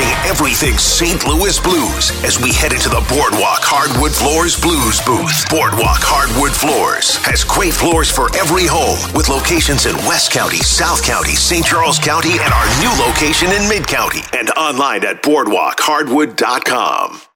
Everything St. Louis Blues as we head into the Boardwalk Hardwood Floors Blues booth. Boardwalk Hardwood Floors has great floors for every home with locations in West County, South County, St. Charles County, and our new location in Mid County. And online at boardwalkhardwood.com.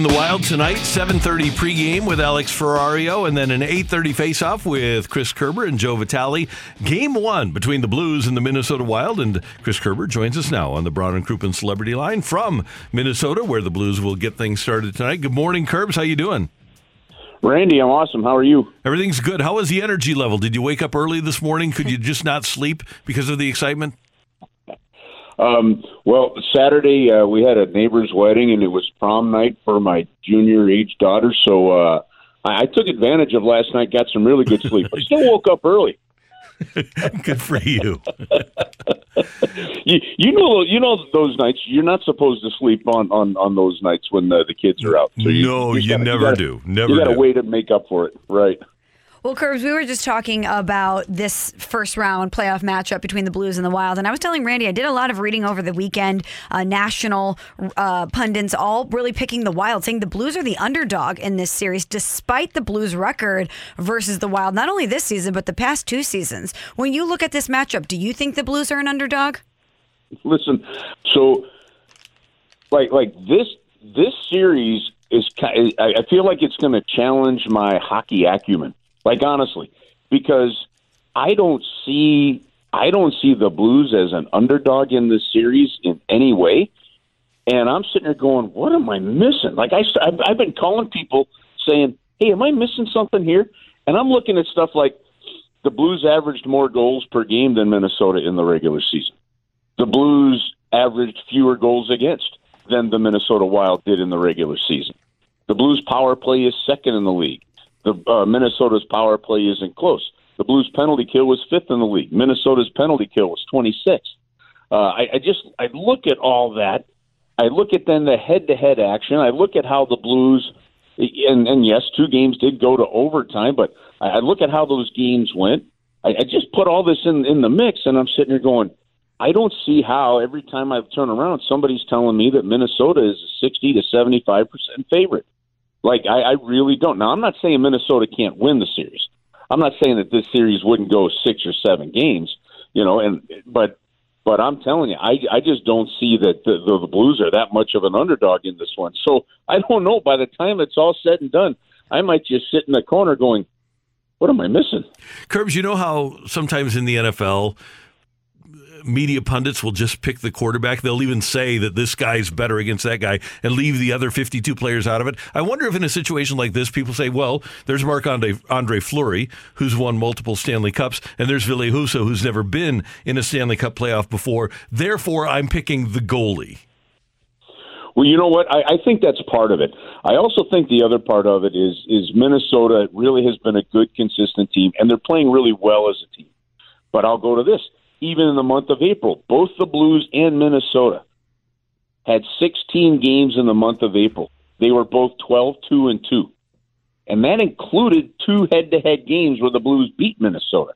in the Wild tonight, 7:30 pregame with Alex Ferrario, and then an 8:30 faceoff with Chris Kerber and Joe Vitale. Game one between the Blues and the Minnesota Wild, and Chris Kerber joins us now on the Brown and Crouppen Celebrity Line from Minnesota, where the Blues will get things started tonight. Good morning, Kerbs. How you doing? Randy, I'm awesome. How are you? Everything's good. How was the energy level? Did you wake up early this morning? Could you just not sleep because of the excitement? Um, well, Saturday uh, we had a neighbor's wedding, and it was prom night for my junior age daughter. So uh, I, I took advantage of last night, got some really good sleep. I still woke up early. good for you. you. You know, you know those nights. You're not supposed to sleep on on on those nights when the, the kids are out. So you, no, you, gotta, never you gotta, do. Never. You got to do. wait to make up for it, right? Well, Kerbs, we were just talking about this first round playoff matchup between the Blues and the Wild. And I was telling Randy, I did a lot of reading over the weekend. Uh, national uh, pundits all really picking the Wild, saying the Blues are the underdog in this series, despite the Blues' record versus the Wild, not only this season, but the past two seasons. When you look at this matchup, do you think the Blues are an underdog? Listen, so like like this this series is I feel like it's going to challenge my hockey acumen like honestly, because I don't see I don't see the Blues as an underdog in this series in any way. And I'm sitting there going, "What am I missing?" Like I, I've, I've been calling people saying, "Hey, am I missing something here?" And I'm looking at stuff like the Blues averaged more goals per game than Minnesota in the regular season. The Blues averaged fewer goals against than the Minnesota Wild did in the regular season. The Blues power play is second in the league. The uh, Minnesota's power play isn't close. The Blues penalty kill was fifth in the league. Minnesota's penalty kill was 26th. Uh, I, I just I look at all that. I look at then the head-to-head action. I look at how the Blues, and, and yes, two games did go to overtime, but I, I look at how those games went. I, I just put all this in in the mix, and I'm sitting here going, I don't see how every time I turn around, somebody's telling me that Minnesota is a 60 to 75 percent favorite. Like I, I really don't. Now I'm not saying Minnesota can't win the series. I'm not saying that this series wouldn't go six or seven games, you know. And but but I'm telling you, I I just don't see that the, the, the Blues are that much of an underdog in this one. So I don't know. By the time it's all said and done, I might just sit in the corner going, "What am I missing?" Kerbs, you know how sometimes in the NFL media pundits will just pick the quarterback. They'll even say that this guy's better against that guy and leave the other 52 players out of it. I wonder if in a situation like this, people say, well, there's Marc Andre, Andre Fleury, who's won multiple Stanley Cups, and there's Ville Husso, who's never been in a Stanley Cup playoff before. Therefore, I'm picking the goalie. Well, you know what? I, I think that's part of it. I also think the other part of it is is Minnesota really has been a good, consistent team, and they're playing really well as a team. But I'll go to this: even in the month of April. Both the Blues and Minnesota had 16 games in the month of April. They were both 12 2 and 2. And that included two head to head games where the Blues beat Minnesota.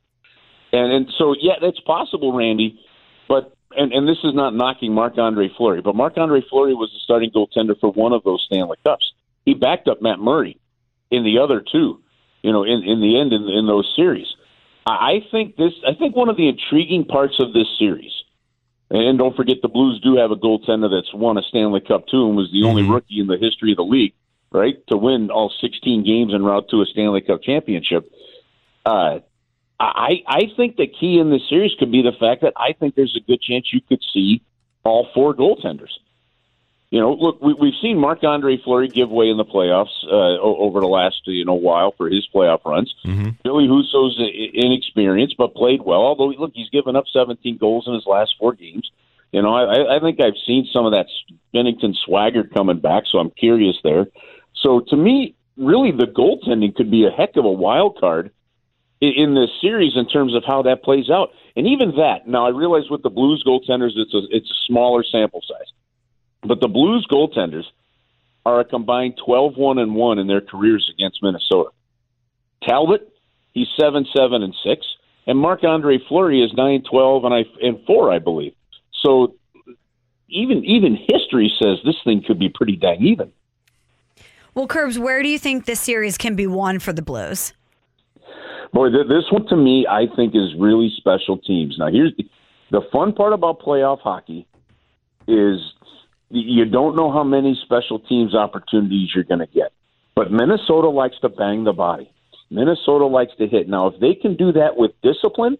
And, and so, yeah, that's possible, Randy. But and, and this is not knocking Marc Andre Fleury, but Marc Andre Fleury was the starting goaltender for one of those Stanley Cups. He backed up Matt Murray in the other two, you know, in, in the end in, in those series. I think this. I think one of the intriguing parts of this series, and don't forget the Blues do have a goaltender that's won a Stanley Cup too, and was the mm-hmm. only rookie in the history of the league, right, to win all 16 games en route to a Stanley Cup championship. Uh, I I think the key in this series could be the fact that I think there's a good chance you could see all four goaltenders. You know, look, we, we've seen Marc Andre Fleury give way in the playoffs uh, over the last you know while for his playoff runs. Mm-hmm. Ville Husso's inexperienced but played well. Although look, he's given up 17 goals in his last four games. You know, I, I think I've seen some of that Binnington swagger coming back, so I'm curious there. So to me, really, the goaltending could be a heck of a wild card in this series in terms of how that plays out. And even that, now I realize with the Blues goaltenders, it's a it's a smaller sample size, but the Blues goaltenders are a combined 12-1 and one in their careers against Minnesota. Talbot, he's seven seven and six, and Marc Andre Fleury is nine twelve and I and four, I believe. So even even history says this thing could be pretty dang even. Well, Kerbs, where do you think this series can be won for the Blues? Boy, th- this one to me, I think, is really special teams. Now, here's the, the fun part about playoff hockey is you don't know how many special teams opportunities you're going to get. But Minnesota likes to bang the body. Minnesota likes to hit. Now, if they can do that with discipline,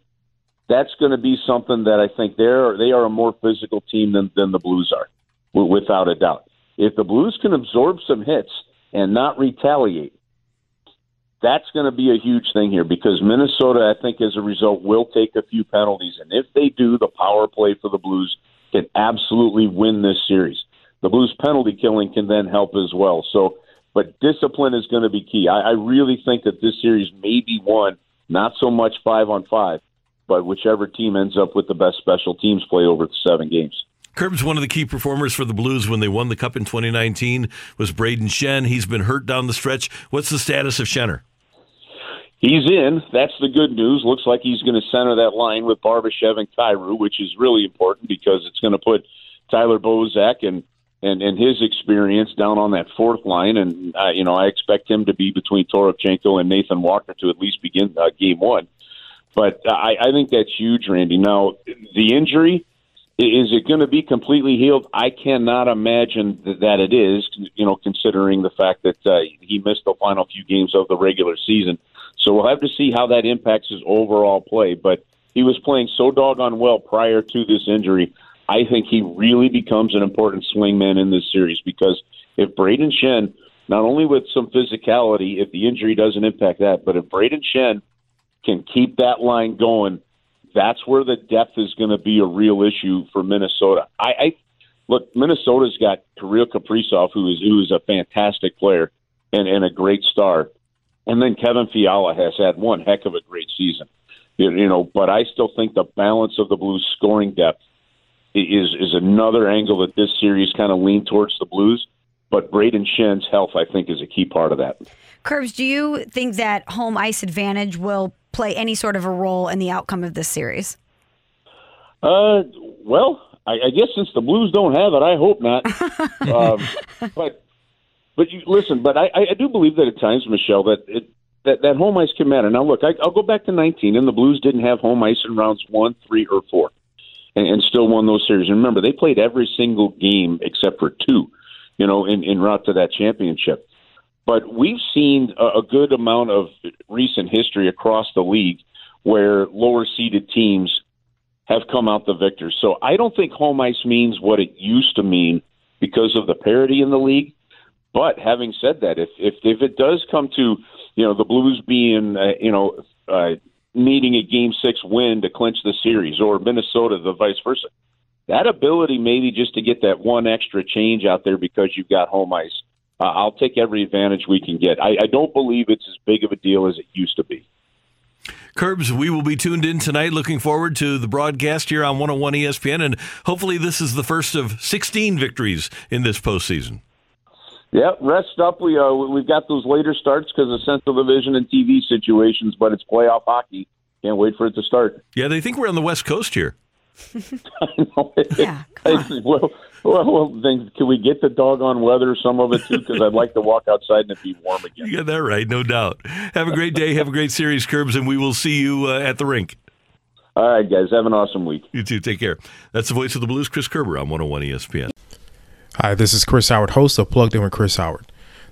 that's going to be something that I think they're they are a more physical team than than the Blues are, without a doubt. If the Blues can absorb some hits and not retaliate, that's going to be a huge thing here because Minnesota, I think, as a result, will take a few penalties, and if they do, the power play for the Blues can absolutely win this series. The Blues penalty killing can then help as well. So, but discipline is going to be key. I, I really think that this series may be won not so much five on five, but whichever team ends up with the best special teams play over the seven games. Kerbs, one of the key performers for the Blues when they won the Cup in 2019 was Braden Schenn. He's been hurt down the stretch. What's the status of Schenner? He's in. That's the good news. Looks like he's going to center that line with Barbashev and Kyrou, which is really important because it's going to put Tyler Bozak and and and his experience down on that fourth line. And uh, you know, I expect him to be between Toropchenko and Nathan Walker to at least begin uh, game one. But I, I think that's huge, Randy. Now, the injury is it going to be completely healed? I cannot imagine that it is. You know, considering the fact that uh, he missed the final few games of the regular season, so we'll have to see how that impacts his overall play. But he was playing so doggone well prior to this injury. I think he really becomes an important swingman in this series because if Braden Schenn, not only with some physicality, if the injury doesn't impact that, but if Braden Schenn can keep that line going, that's where the depth is going to be a real issue for Minnesota. I, I look, Minnesota's got Kirill Kaprizov, who is who is a fantastic player and, and a great star, and then Kevin Fiala has had one heck of a great season. You, you know, but I still think the balance of the Blues scoring depth is is another angle that this series kind of leaned towards the Blues. But Braden Schenn's health, I think, is a key part of that. Kerbs, do you think that home ice advantage will play any sort of a role in the outcome of this series? Uh, well, I, I guess since the Blues don't have it, I hope not. um, but but you listen, but I, I do believe that at times, Michelle, that it, that that home ice can matter. Now, look, I, I'll go back to 19, and the Blues didn't have home ice in rounds one, three, or four, and, and still won those series. And remember, they played every single game except for two, you know, in, in route to that championship. But we've seen a, a good amount of recent history across the league where lower seeded teams have come out the victors. So I don't think home ice means what it used to mean because of the parity in the league. But having said that, if if, if it does come to you know the Blues being uh, you know uh, needing a Game Six win to clinch the series, or Minnesota the vice versa, that ability maybe just to get that one extra change out there because you've got home ice uh, I'll take every advantage we can get. I, I don't believe it's as big of a deal as it used to be. Kerbs, we will be tuned in tonight. Looking forward to the broadcast here on 101 ESPN, and hopefully, this is the first of 16 victories in this postseason. Yeah, rest up. We uh, we've got those later starts because of Central Division and TV situations, but it's playoff hockey. Can't wait for it to start. Yeah, they think we're on the West Coast here. I know. Yeah, well, well, well, then can we get the doggone weather, some of it too? Because I'd like to walk outside and it be warm again. You got that right, no doubt. Have a great day. Have a great series, Kerbs, and we will see you uh, at the rink. All right, guys. Have an awesome week. You too. Take care. That's the voice of the Blues, Chris Kerber on 101 ESPN. Hi, this is Chris Howard, host of Plugged In with Chris Howard.